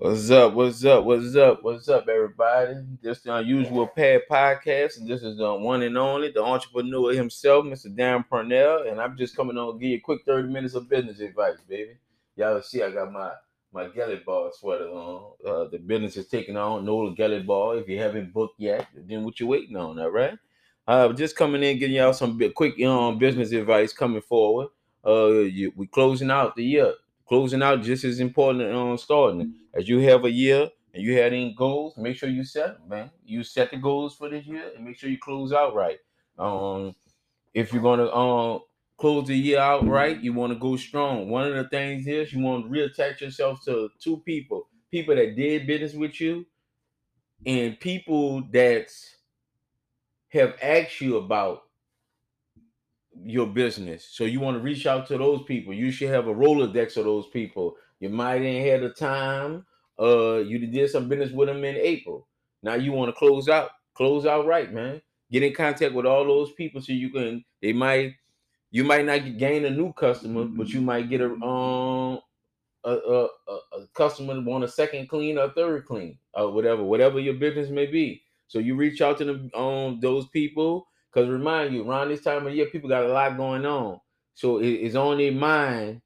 What's up? What's up? What's up? What's up, everybody? This is the Unusual Path Podcast, and this is the one and only, the entrepreneur himself, Mr. Dan Purnell, and I'm just coming on to give you a quick 30 minutes of business advice, baby. Y'all see I got my my Gelly Ball sweater on. Uh, the business is taking on no Gelly Ball. If you haven't booked yet, then what you waiting on, all right? Uh, just coming in, getting y'all some quick um, business advice coming forward. Uh, you, we closing out the year closing out just as important on um, starting. As you have a year and you had any goals, make sure you set them, man. You set the goals for this year and make sure you close out right. Um, if you're gonna um close the year out right, you want to go strong. One of the things is you want to reattach yourself to two people, people that did business with you, and people that have asked you about your business. So you want to reach out to those people. You should have a Rolodex of those people. You might ain't had the time. Uh, you did some business with them in April. Now you want to close out, close out right, man. Get in contact with all those people so you can. They might, you might not gain a new customer, but you might get a um a, a, a customer want a second clean or third clean or whatever, whatever your business may be. So you reach out to them um those people because remind you, around this time of year, people got a lot going on. So it, it's on their mind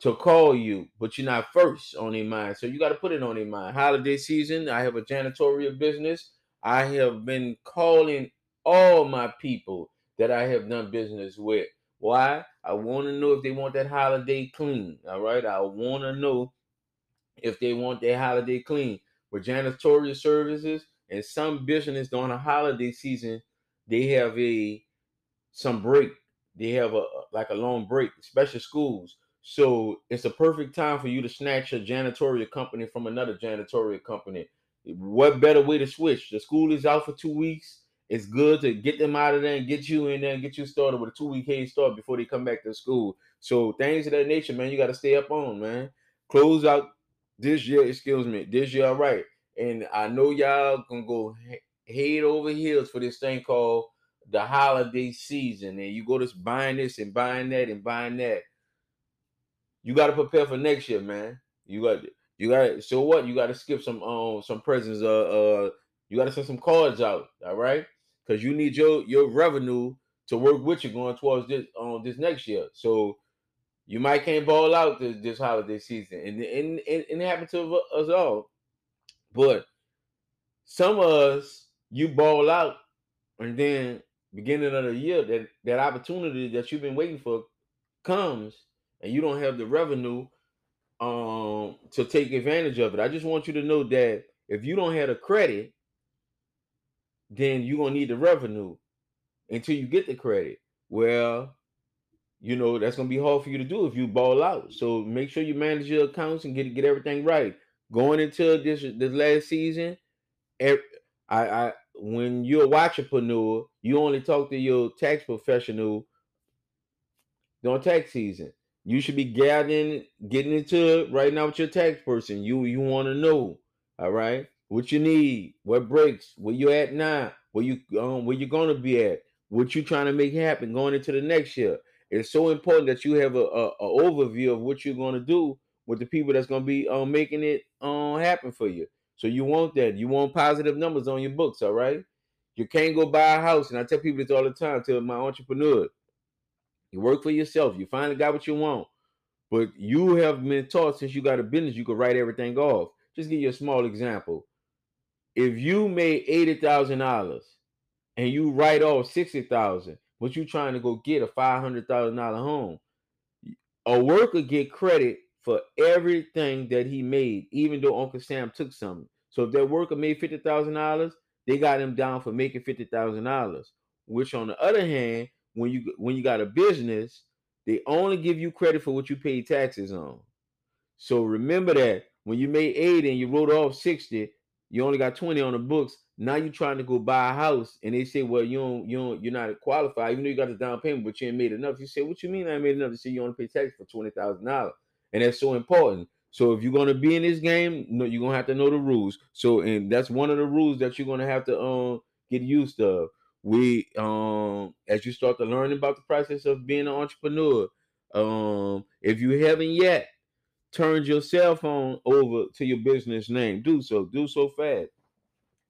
to call you, but you're not first on their mind. So you got to put it on their mind. Holiday season, I have a janitorial business. I have been calling all my people that I have done business with. Why? I want to know if they want that holiday clean. All right. I want to know if they want their holiday clean. With janitorial services and some business during the holiday season, they have a some break. They have a like a long break, especially schools. So it's a perfect time for you to snatch a janitorial company from another janitorial company. What better way to switch? The school is out for two weeks. It's good to get them out of there and get you in there and get you started with a two week head start before they come back to school. So things of that nature, man, you got to stay up on, man. Close out this year, excuse me, this year, all right. And I know y'all gonna go head over heels for this thing called the holiday season, and you go to buying this and buying that and buying that. You got to prepare for next year, man. You got you got so what? You got to skip some um some presents. Uh, uh, you got to send some cards out. All right, because you need your your revenue to work with you going towards this on um, this next year. So you might can't ball out this, this holiday season, and and, and, and it happened to us all. But some of us you ball out, and then beginning of the year, that that opportunity that you've been waiting for comes, and you don't have the revenue um to take advantage of it. I just want you to know that if you don't have the credit, then you're gonna need the revenue until you get the credit. Well, you know that's gonna be hard for you to do if you ball out. So make sure you manage your accounts and get get everything right. Going into this this last season, I I when you're a watchpreneur, you only talk to your tax professional during tax season. You should be gathering, getting into it right now with your tax person. You you want to know, all right, what you need, what breaks, where you at now, where you um where you're gonna be at, what you're trying to make happen going into the next year. It's so important that you have a, a, a overview of what you're gonna do with the people that's gonna be um making it um happen for you. So you want that. You want positive numbers on your books, all right? You can't go buy a house. And I tell people this all the time, to my entrepreneur. You work for yourself. You finally got what you want. But you have been taught since you got a business, you can write everything off. Just give you a small example. If you made eighty thousand dollars and you write off sixty thousand, but you trying to go get a five hundred thousand dollar home, a worker get credit for everything that he made, even though Uncle Sam took something. So if that worker made fifty thousand dollars, they got him down for making fifty thousand dollars. Which, on the other hand, when you when you got a business, they only give you credit for what you pay taxes on. So remember that when you made eighty and you wrote off sixty, you only got twenty on the books. Now you're trying to go buy a house, and they say, "Well, you don't, you don't, you're not qualified, even though you got the down payment, but you ain't made enough." You say, "What you mean I made enough?" They say you only pay tax for twenty thousand dollars and that's so important. So if you're gonna be in this game, no, you're gonna have to know the rules. So and that's one of the rules that you're gonna have to um get used to. We um as you start to learn about the process of being an entrepreneur, um if you haven't yet, turned your cell phone over to your business name, do so. Do so fast.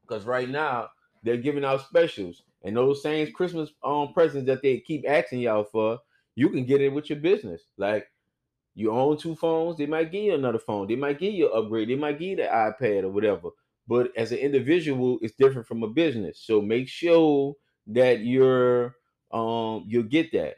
Because right now they're giving out specials. And those same Christmas um presents that they keep asking y'all for, you can get it with your business. Like you own two phones, they might give you another phone, they might give you an upgrade, they might give you the iPad or whatever. But as an individual, it's different from a business. So make sure that you're um you'll get that.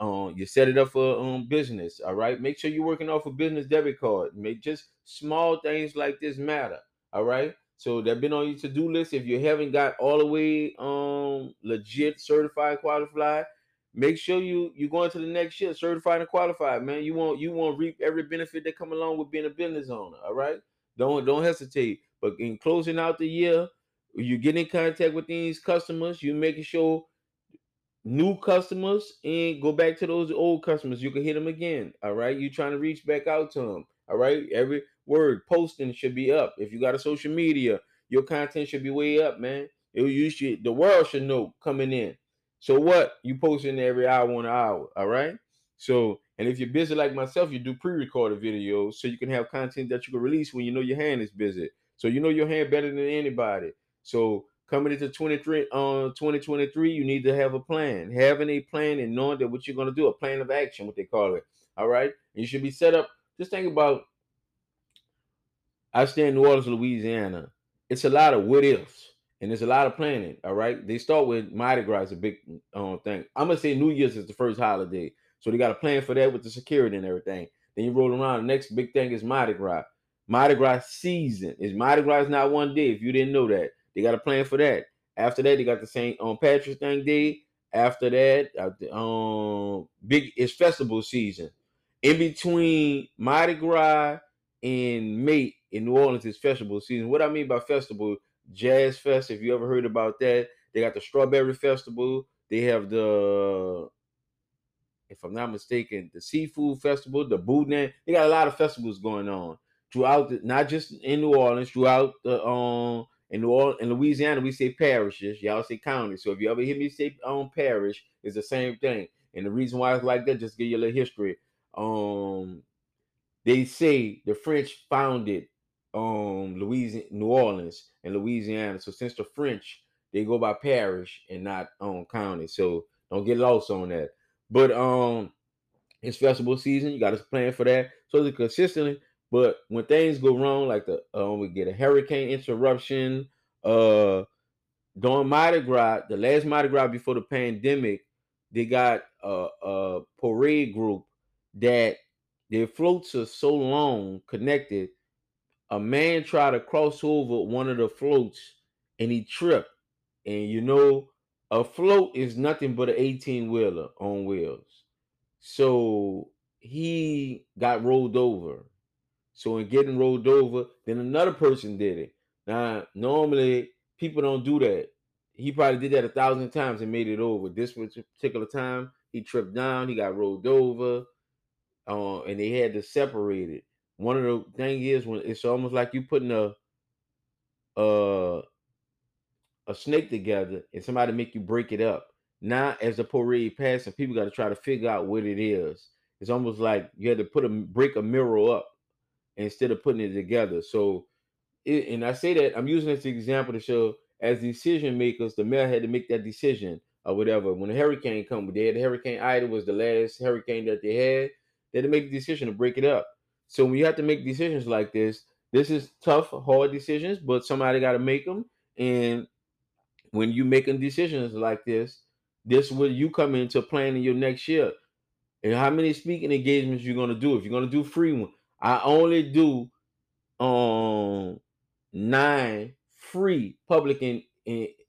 Um, you set it up for um business. All right. Make sure you're working off a business debit card. Make just small things like this matter. All right. So that been on your to-do list. If you haven't got all the way um legit certified qualified, make sure you you going to the next year certified and qualified, man. You want you want reap every benefit that come along with being a business owner. All right. Don't don't hesitate. But in closing out the year, you get in contact with these customers, you making sure new customers and go back to those old customers. You can hit them again. All right. You trying to reach back out to them. All right. Every word posting should be up. If you got a social media, your content should be way up, man. It, you should the world should know coming in. So what? You posting every hour on hour. All right. So and if you're busy like myself, you do pre-recorded videos so you can have content that you can release when you know your hand is busy. So you know your hand better than anybody. So coming into 23 on uh, 2023 you need to have a plan having a plan and knowing that what you're to do a plan of action what they call it all right and you should be set up just think about i stay in new orleans louisiana it's a lot of what ifs and there's a lot of planning all right they start with mardi gras is a big um, thing i'm gonna say new year's is the first holiday so they got a plan for that with the security and everything then you roll around the next big thing is mardi gras mardi gras season is mardi gras not one day if you didn't know that they got a plan for that. After that, they got the St. Um, Patrick's Thing Day. After that, uh, um, big it's festival season. In between Mardi Gras and May in New Orleans is festival season. What I mean by festival, Jazz Fest. If you ever heard about that, they got the Strawberry Festival. They have the, if I'm not mistaken, the Seafood Festival, the Boudin. They got a lot of festivals going on throughout, the, not just in New Orleans, throughout the um in New Orleans, in Louisiana, we say parishes. Y'all say county. So if you ever hear me say um parish, it's the same thing. And the reason why it's like that, just give you a little history. Um, they say the French founded um Louisiana, New Orleans, and Louisiana. So since the French, they go by parish and not um county. So don't get lost on that. But um, it's festival season. You got to plan for that. So the consistently but when things go wrong, like the um, we get a hurricane interruption, uh, during Mardi Gras, the last Mardi Gras before the pandemic, they got a, a parade group that their floats are so long connected. A man tried to cross over one of the floats and he tripped. And you know, a float is nothing but an 18 wheeler on wheels. So he got rolled over so in getting rolled over, then another person did it. Now, normally people don't do that. He probably did that a thousand times and made it over. This particular time, he tripped down, he got rolled over, uh, and they had to separate it. One of the thing is when it's almost like you putting a uh a snake together and somebody make you break it up. Now, as the parade passes, people got to try to figure out what it is. It's almost like you had to put a break a mirror up instead of putting it together. So, it, and I say that I'm using this example to show as decision makers, the mayor had to make that decision or whatever. When the hurricane come, they had the Hurricane Ida was the last hurricane that they had. They had to make the decision to break it up. So when you have to make decisions like this, this is tough, hard decisions, but somebody got to make them. And when you making decisions like this, this will you come into planning your next year. And how many speaking engagements you're gonna do? If you're gonna do free one, I only do um nine free public in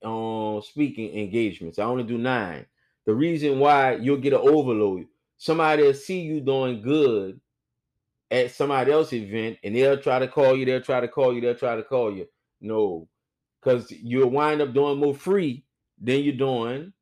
um speaking engagements. I only do nine. The reason why you'll get an overload. Somebody will see you doing good at somebody else's event and they'll try to call you, they'll try to call you, they'll try to call you. No, because you'll wind up doing more free than you're doing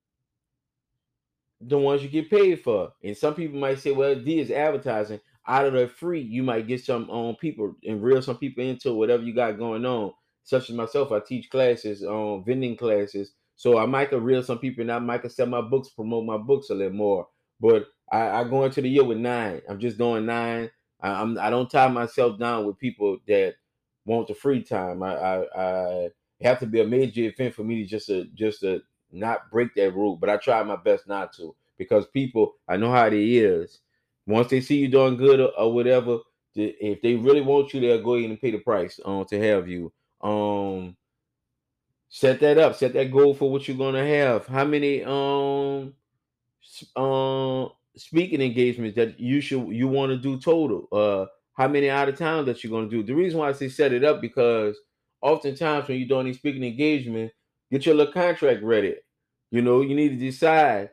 the ones you get paid for. And some people might say, well, D is advertising out of the free, you might get some um people and reel some people into whatever you got going on. Such as myself, I teach classes, um, vending classes. So I might reel some people and I might sell my books, promote my books a little more. But I, I go into the year with nine. I'm just doing nine. I, I'm I don't tie myself down with people that want the free time. I I, I have to be a major event for me to just to just to not break that rule. But I try my best not to because people I know how it is. Once they see you doing good or, or whatever, if they really want you, they'll go ahead and pay the price um, to have you. Um, set that up, set that goal for what you're gonna have. How many um um speaking engagements that you should you want to do total? Uh, how many out of town that you're gonna do? The reason why I say set it up because oftentimes when you're doing these speaking engagements, get your little contract ready. You know, you need to decide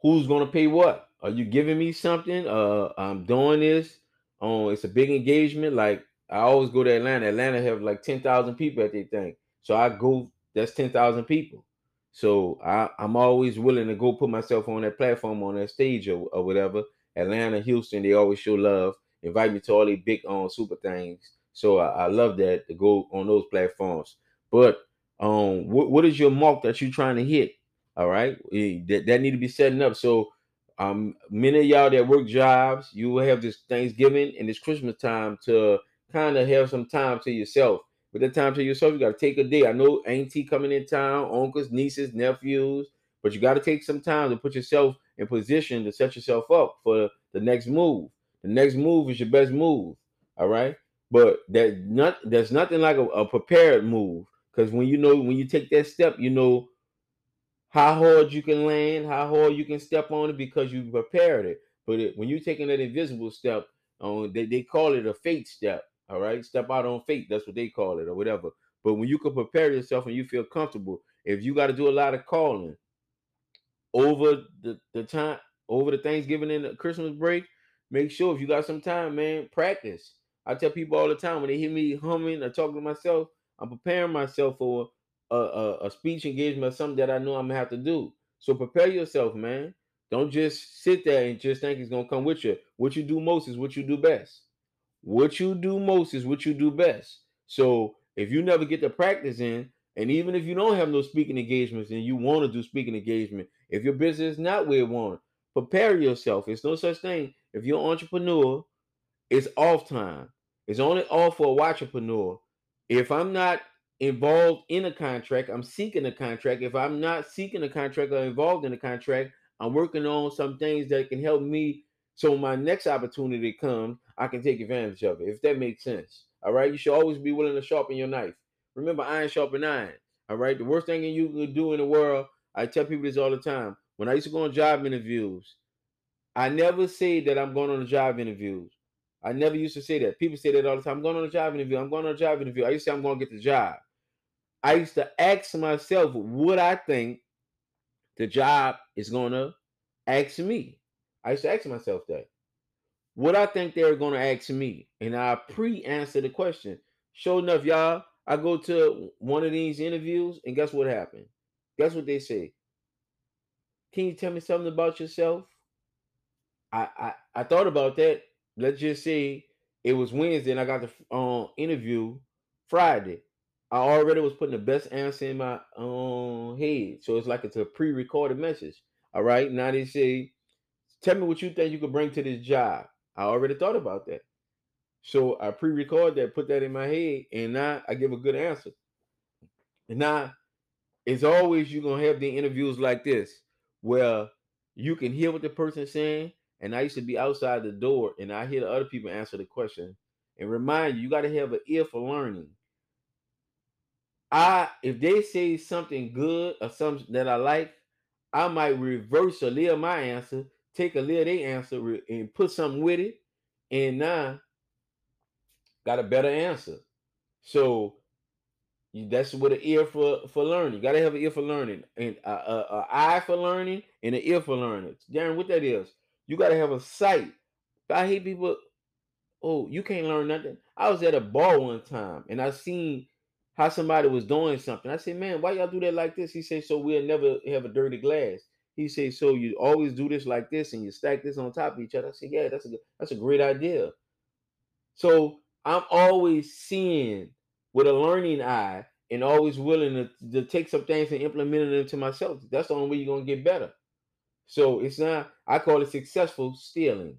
who's gonna pay what. Are you giving me something? Uh, I'm doing this. Um, it's a big engagement. Like I always go to Atlanta. Atlanta have like ten thousand people at their thing, so I go. That's ten thousand people. So I, I'm always willing to go put myself on that platform, on that stage or, or whatever. Atlanta, Houston, they always show love. Invite me to all these big on um, super things. So I, I, love that to go on those platforms. But um, what, what is your mark that you're trying to hit? All right, eh, that, that need to be setting up. So um, many of y'all that work jobs, you will have this Thanksgiving and this Christmas time to kind of have some time to yourself. With the time to yourself, you got to take a day. I know auntie coming in town, uncles, nieces, nephews, but you got to take some time to put yourself in position to set yourself up for the next move. The next move is your best move. All right. But that not there's nothing like a, a prepared move. Because when you know when you take that step, you know how hard you can land, how hard you can step on it because you prepared it. But it, when you're taking that invisible step, um, they, they call it a fate step. All right, step out on faith. That's what they call it, or whatever. But when you can prepare yourself and you feel comfortable, if you got to do a lot of calling, over the, the time over the Thanksgiving and the Christmas break, make sure if you got some time, man, practice. I tell people all the time when they hear me humming or talking to myself, I'm preparing myself for a, a, a speech engagement or something that I know I'm gonna have to do. So prepare yourself, man. Don't just sit there and just think it's gonna come with you. What you do most is what you do best. What you do most is what you do best. So if you never get the practice in, and even if you don't have no speaking engagements and you want to do speaking engagement, if your business is not where you want, prepare yourself. It's no such thing. If you're an entrepreneur, it's off time. It's only off for a entrepreneur. If I'm not involved in a contract, I'm seeking a contract. If I'm not seeking a contract or involved in a contract, I'm working on some things that can help me so my next opportunity comes, I can take advantage of it. If that makes sense. All right. You should always be willing to sharpen your knife. Remember, iron sharpen iron. All right. The worst thing you can do in the world, I tell people this all the time. When I used to go on job interviews, I never say that I'm going on a job interviews. I never used to say that. People say that all the time. I'm going on a job interview. I'm going on a job interview. I used to say I'm going to get the job. I used to ask myself what I think the job is going to ask me. I used to ask myself that. What I think they're going to ask me, and I pre-answer the question. Sure enough, y'all, I go to one of these interviews, and guess what happened? Guess what they say? Can you tell me something about yourself? I I, I thought about that. Let's just say it was Wednesday, and I got the um, interview Friday. I already was putting the best answer in my own um, head, so it's like it's a pre-recorded message. All right, now they say Tell me what you think you could bring to this job. I already thought about that. So I pre-record that, put that in my head, and now I give a good answer. And now it's always you're gonna have the interviews like this where you can hear what the person's saying. And I used to be outside the door and I hear the other people answer the question and remind you, you got to have an ear for learning. I if they say something good or something that I like, I might reverse a little my answer take a little they answer and put something with it, and now got a better answer. So that's what an ear for for learning. You gotta have an ear for learning, and a, a, a eye for learning, and an ear for learning. Darren, what that is? You gotta have a sight. I hate people. Oh, you can't learn nothing. I was at a bar one time, and I seen how somebody was doing something. I said, "Man, why y'all do that like this?" He said, "So we'll never have a dirty glass." He said, "So you always do this like this, and you stack this on top of each other." I said, "Yeah, that's a good, that's a great idea." So I'm always seeing with a learning eye, and always willing to, to take some things and implement them to myself. That's the only way you're gonna get better. So it's not. I call it successful stealing.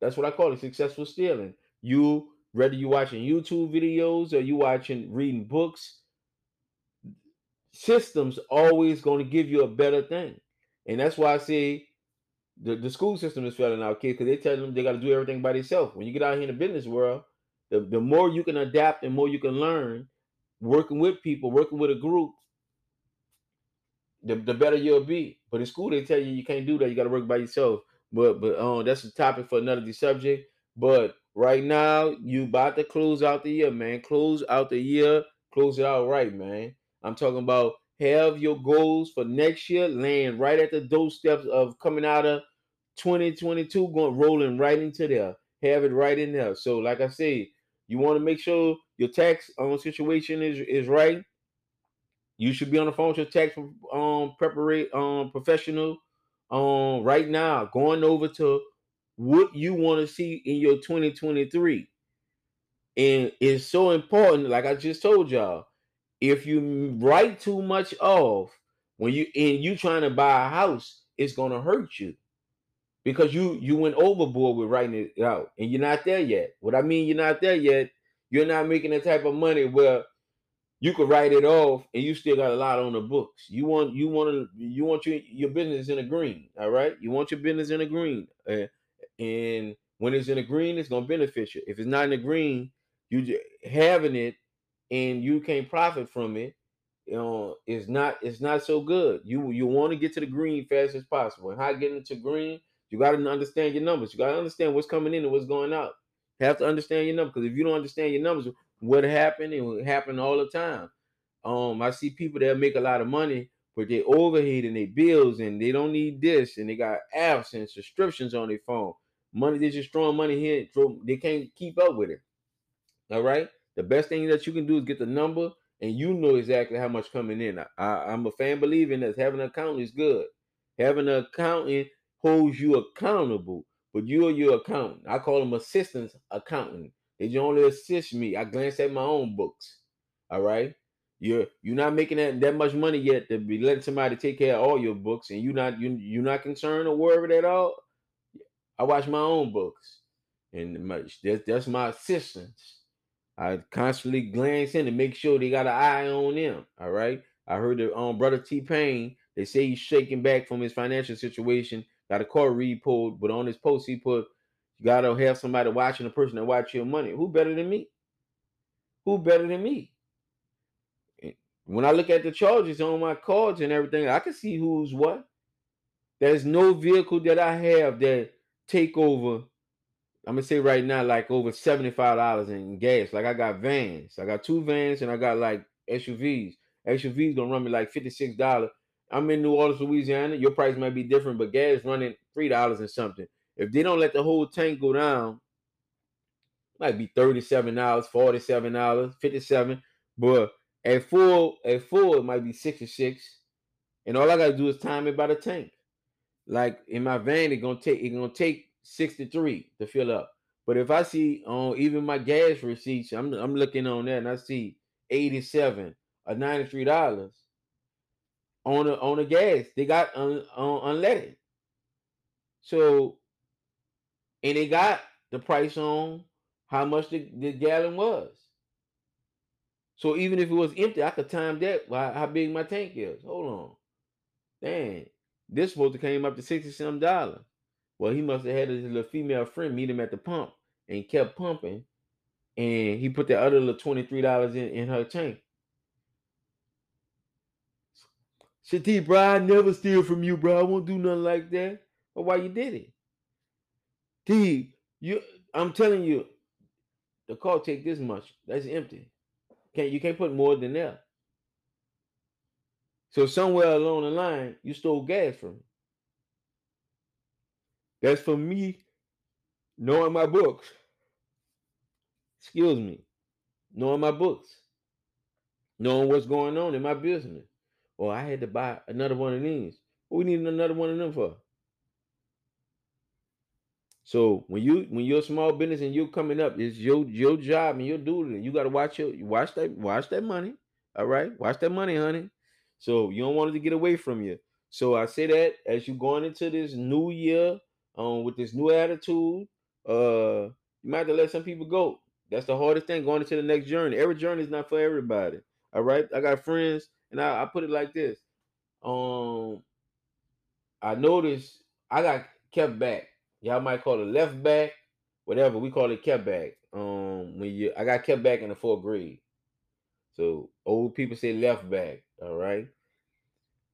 That's what I call it, successful stealing. You whether you're watching YouTube videos or you watching reading books, systems always going to give you a better thing. And that's why I say the, the school system is failing our kids because they tell them they got to do everything by themselves. When you get out here in the business world, the, the more you can adapt and more you can learn, working with people, working with a group, the, the better you'll be. But in school, they tell you you can't do that. You got to work by yourself. But but um, that's a topic for another subject. But right now, you about to close out the year, man. Close out the year. Close it out right, man. I'm talking about have your goals for next year land right at the doorsteps of coming out of 2022, going rolling right into there. Have it right in there. So, like I say, you want to make sure your tax um, situation is is right. You should be on the phone with your tax um preparate um professional um right now, going over to what you want to see in your 2023. And it's so important, like I just told y'all, if you write too much off when you and you trying to buy a house, it's gonna hurt you because you you went overboard with writing it out and you're not there yet. What I mean, you're not there yet. You're not making the type of money where you could write it off and you still got a lot on the books. You want you want to you want your your business in a green, all right? You want your business in a green, uh, and when it's in a green, it's gonna benefit you. If it's not in the green, you having it and you can't profit from it. You know, it's not it's not so good. You you want to get to the green fast as possible. And how getting into green, you got to understand your numbers. You got to understand what's coming in and what's going out. You have to understand your numbers because if you don't understand your numbers, what happened and what happened all the time. Um, I see people that make a lot of money, but they overheating their bills and they don't need this and they got apps and subscriptions on their phone. Money, they're just throwing money here. They can't keep up with it. All right. The best thing that you can do is get the number and you know exactly how much coming in. I, am a fan believing that having an accountant is good. Having an accountant holds you accountable, but you're your accountant. I call them assistant accountant. They only assist me. I glance at my own books. All right. You're you're not making that, that much money yet to be letting somebody take care of all your books, and you're not you you're not concerned or worried at all. I watch my own books, and my, that's that's my assistants. I constantly glance in to make sure they got an eye on them. All right. I heard the um brother T Pain. They say he's shaking back from his financial situation. Got a car read pulled, but on his post he put you gotta have somebody watching the person that watch your money. Who better than me? Who better than me? When I look at the charges on my cards and everything, I can see who's what. There's no vehicle that I have that take over. I'm gonna say right now, like over $75 in gas. Like I got vans. I got two vans and I got like SUVs. SUVs gonna run me like $56. I'm in New Orleans, Louisiana. Your price might be different, but gas running $3 and something. If they don't let the whole tank go down, might be $37, $47, 57 But at full, at full, it might be 66. And all I gotta do is time it by the tank. Like in my van, it's gonna take it's gonna take 63 to fill up. But if I see on even my gas receipts, I'm I'm looking on that and I see 87 or 93 dollars on the on the gas. They got un, un, unleaded. So and they got the price on how much the, the gallon was. So even if it was empty, I could time that by how big my tank is. Hold on. Dang. This supposed to came up to 60 some dollars. Well, he must have had his little female friend meet him at the pump and kept pumping. And he put that other little $23 in, in her tank. Shati, bro, I never steal from you, bro. I won't do nothing like that. But why you did it? D, you I'm telling you, the car take this much. That's empty. Can't you can't put more than that. So somewhere along the line, you stole gas from me. That's for me knowing my books. Excuse me. Knowing my books. Knowing what's going on in my business. Or I had to buy another one of these. What we need another one of them for? So when you when you're a small business and you're coming up, it's your your job and doing it. You got to watch your watch that watch that money. All right, watch that money, honey. So you don't want it to get away from you. So I say that as you're going into this new year, um, with this new attitude, Uh, you might have to let some people go. That's the hardest thing going into the next journey. Every journey is not for everybody. All right. I got friends, and I, I put it like this. Um, I noticed I got kept back. Y'all might call it left back, whatever. We call it kept back. Um, when you I got kept back in the fourth grade. So old people say left back. All right.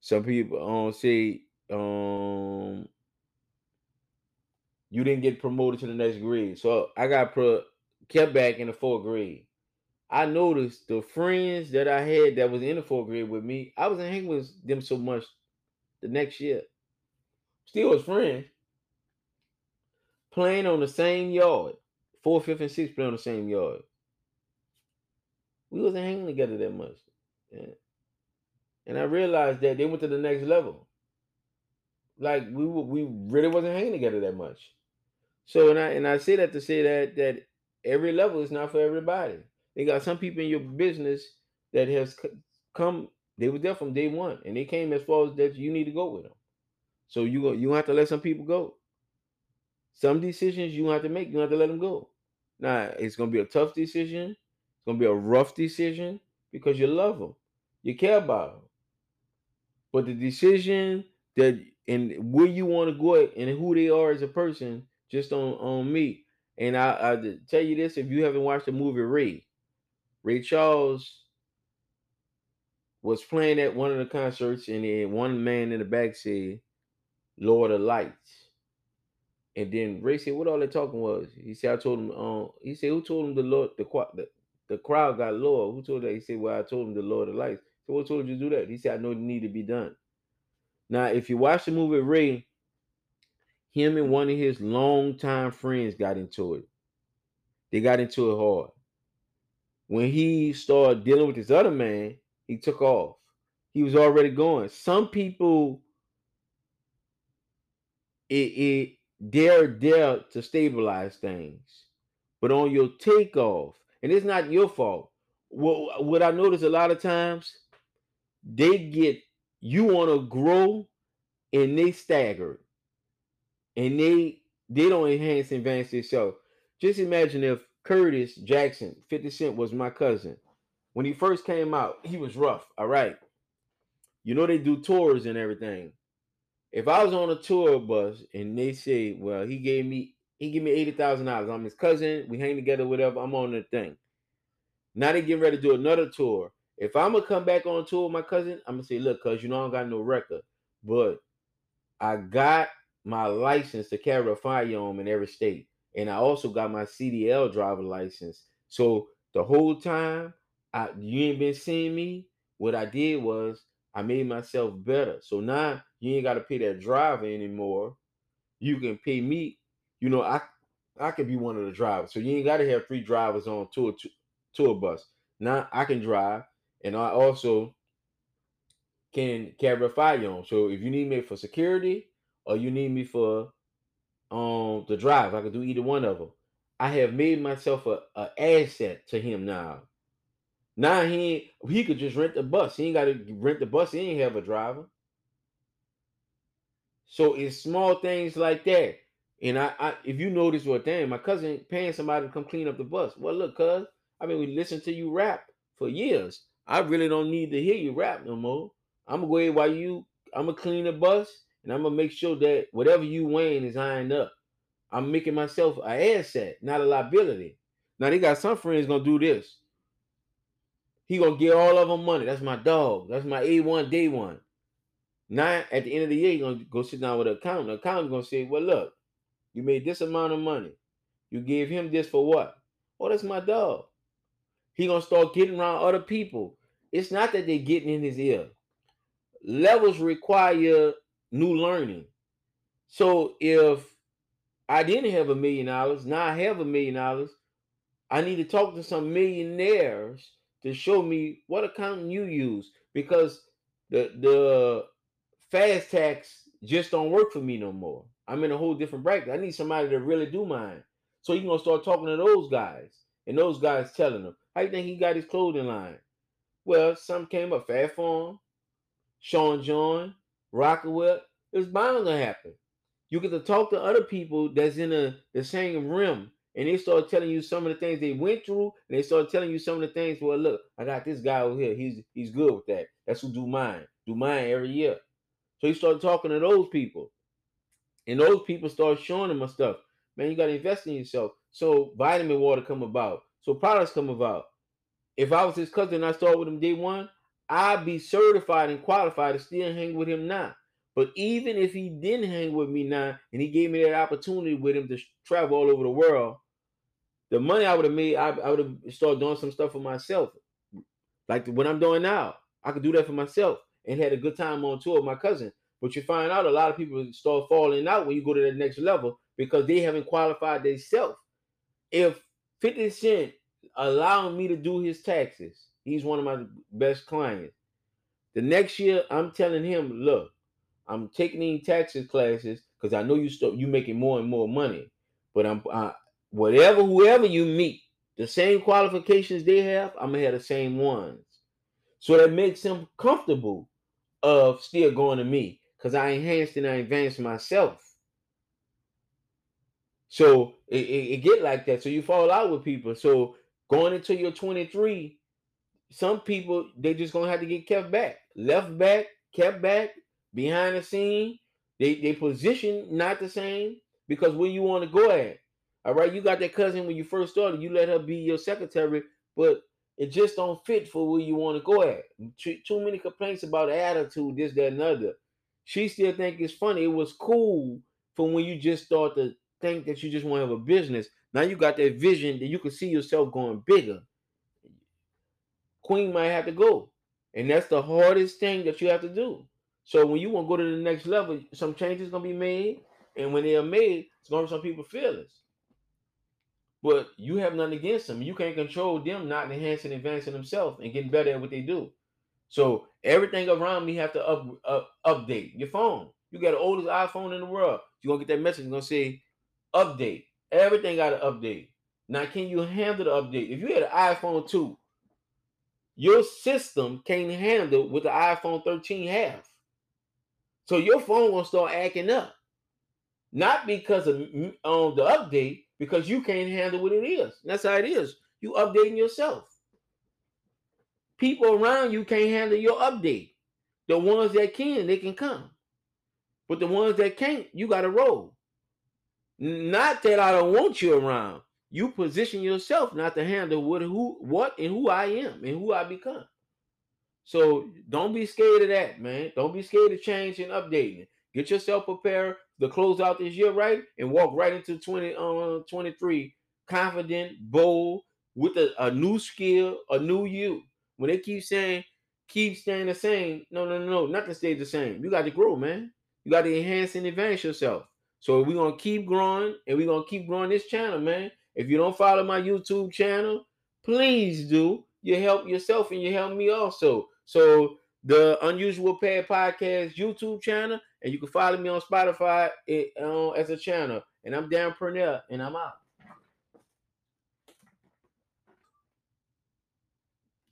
Some people um say um you didn't get promoted to the next grade. So I got pro- kept back in the fourth grade. I noticed the friends that I had that was in the fourth grade with me, I wasn't hanging with them so much the next year. Still was friends. Playing on the same yard. Fourth, fifth, and sixth playing on the same yard. We wasn't hanging together that much. Yeah. And I realized that they went to the next level. Like we we really wasn't hanging together that much. So and I and I say that to say that that every level is not for everybody. They got some people in your business that has come. They were there from day one, and they came as far as that you need to go with them. So you go, you have to let some people go. Some decisions you have to make, you have to let them go. Now it's gonna be a tough decision. It's gonna be a rough decision because you love them, you care about them. But the decision that and where you want to go and who they are as a person just on on me. And I, I tell you this: if you haven't watched the movie Ray, Ray Charles was playing at one of the concerts, and then one man in the back said, "Lord of Lights." And then Ray said, "What all they talking was?" He said, "I told him." Um, he said, "Who told him the Lord the the, the crowd got lower? Who told that?" He said, "Well, I told him the Lord of Lights." So what told you to do that? He said, "I know it need to be done." Now, if you watch the movie Ray, him and one of his longtime friends got into it. They got into it hard. When he started dealing with this other man, he took off. He was already going. Some people, it, it they're there to stabilize things, but on your takeoff, and it's not your fault. What what I notice a lot of times, they get you want to grow, and they stagger and they they don't enhance and advance themselves. Just imagine if Curtis Jackson, 50 Cent, was my cousin. When he first came out, he was rough. All right. You know, they do tours and everything. If I was on a tour bus and they say, well, he gave me he gave me eighty thousand dollars. I'm his cousin. We hang together, whatever. I'm on the thing. Now they getting ready to do another tour. If I'm gonna come back on tour with my cousin, I'm gonna say, look, cuz you know I don't got no record, but I got my license to carry a firearm in every state. And I also got my CDL driver license. So the whole time I you ain't been seeing me. What I did was I made myself better. So now you ain't got to pay that driver anymore. You can pay me. You know, I I could be one of the drivers. So you ain't got to have three drivers on tour tour bus. Now I can drive, and I also can carry a firearm. So if you need me for security, or you need me for um the drive, I can do either one of them. I have made myself a, a asset to him now. Now he he could just rent the bus. He ain't got to rent the bus. He ain't have a driver. So it's small things like that. And I, I if you notice what damn, my cousin paying somebody to come clean up the bus. Well, look, cuz I mean, we listen to you rap for years. I really don't need to hear you rap no more. I'm gonna go while you I'm gonna clean the bus and I'm gonna make sure that whatever you weighing is ironed up. I'm making myself an asset, not a liability. Now they got some friends gonna do this. He gonna get all of them money. That's my dog. That's my A1 day one. Now at the end of the year, he gonna go sit down with an accountant. The accountant's gonna say, Well, look, you made this amount of money. You gave him this for what? Oh, that's my dog. He gonna start getting around other people. It's not that they're getting in his ear. Levels require new learning. So if I didn't have a million dollars, now I have a million dollars, I need to talk to some millionaires to show me what accountant you use because the the fast tax just don't work for me no more. I'm in a whole different bracket. I need somebody to really do mine. So you're gonna start talking to those guys, and those guys telling them, how you think he got his clothing line? Well, some came up, Phat Farm, Sean John, Rocawear, it's bound to happen. You get to talk to other people that's in a, the same realm, and they start telling you some of the things they went through, and they start telling you some of the things. Well, look, I got this guy over here. He's he's good with that. That's who do mine. Do mine every year. So you start talking to those people, and those people start showing them my stuff. Man, you got to invest in yourself. So vitamin water come about. So products come about. If I was his cousin I started with him day one, I'd be certified and qualified to still hang with him now. But even if he didn't hang with me now and he gave me that opportunity with him to travel all over the world, the money I would have made, I, I would have started doing some stuff for myself. Like what I'm doing now. I could do that for myself and had a good time on tour with my cousin. But you find out a lot of people start falling out when you go to the next level because they haven't qualified themselves. If 50 Cent allowing me to do his taxes, he's one of my best clients. The next year, I'm telling him, look, I'm taking these taxes classes because I know you start you making more and more money. But I'm uh, whatever whoever you meet, the same qualifications they have, I'm gonna have the same ones. So that makes him comfortable of still going to me because I enhanced and I advanced myself. So it, it, it, get like that. So you fall out with people. So going into your 23, some people they just gonna have to get kept back, left back, kept back, behind the scene. They they position not the same because where you want to go at. All right, you got that cousin when you first started, you let her be your secretary, but it just don't fit for where you want to go at. Too, too many complaints about attitude, this, that, and other. She still think it's funny. It was cool from when you just start to think that you just want to have a business. Now you got that vision that you can see yourself going bigger. Queen might have to go. And that's the hardest thing that you have to do. So when you want to go to the next level, some changes gonna be made, and when they are made, it's gonna be some people fearless. But you have nothing against them. You can't control them not enhancing, advancing themselves, and getting better at what they do. So everything around me have to up, up, update. Your phone. You got the oldest iPhone in the world. You're gonna get that message. It's gonna say update. Everything got to update. Now, can you handle the update? If you had an iPhone 2, your system can't handle what the iPhone 13 have. So your phone will start acting up. Not because of um, the update, because you can't handle what it is. That's how it is. You updating yourself. People around you can't handle your update. The ones that can, they can come. But the ones that can't, you got to roll. Not that I don't want you around. You position yourself not to handle what who what and who I am and who I become. So don't be scared of that, man. Don't be scared of change and updating. Get yourself prepared to close out this year right and walk right into 20 uh, 23 confident, bold, with a, a new skill, a new you. When they keep saying keep staying the same, no, no, no, no, not to stay the same. You got to grow, man. You got to enhance and advance yourself. So we're gonna keep growing and we're gonna keep growing this channel, man. If you don't follow my YouTube channel, please do. You help yourself and you help me also. So the Unusual Path Podcast YouTube channel, and you can follow me on Spotify it, uh, as a channel. And I'm Dan Purnell, and I'm out.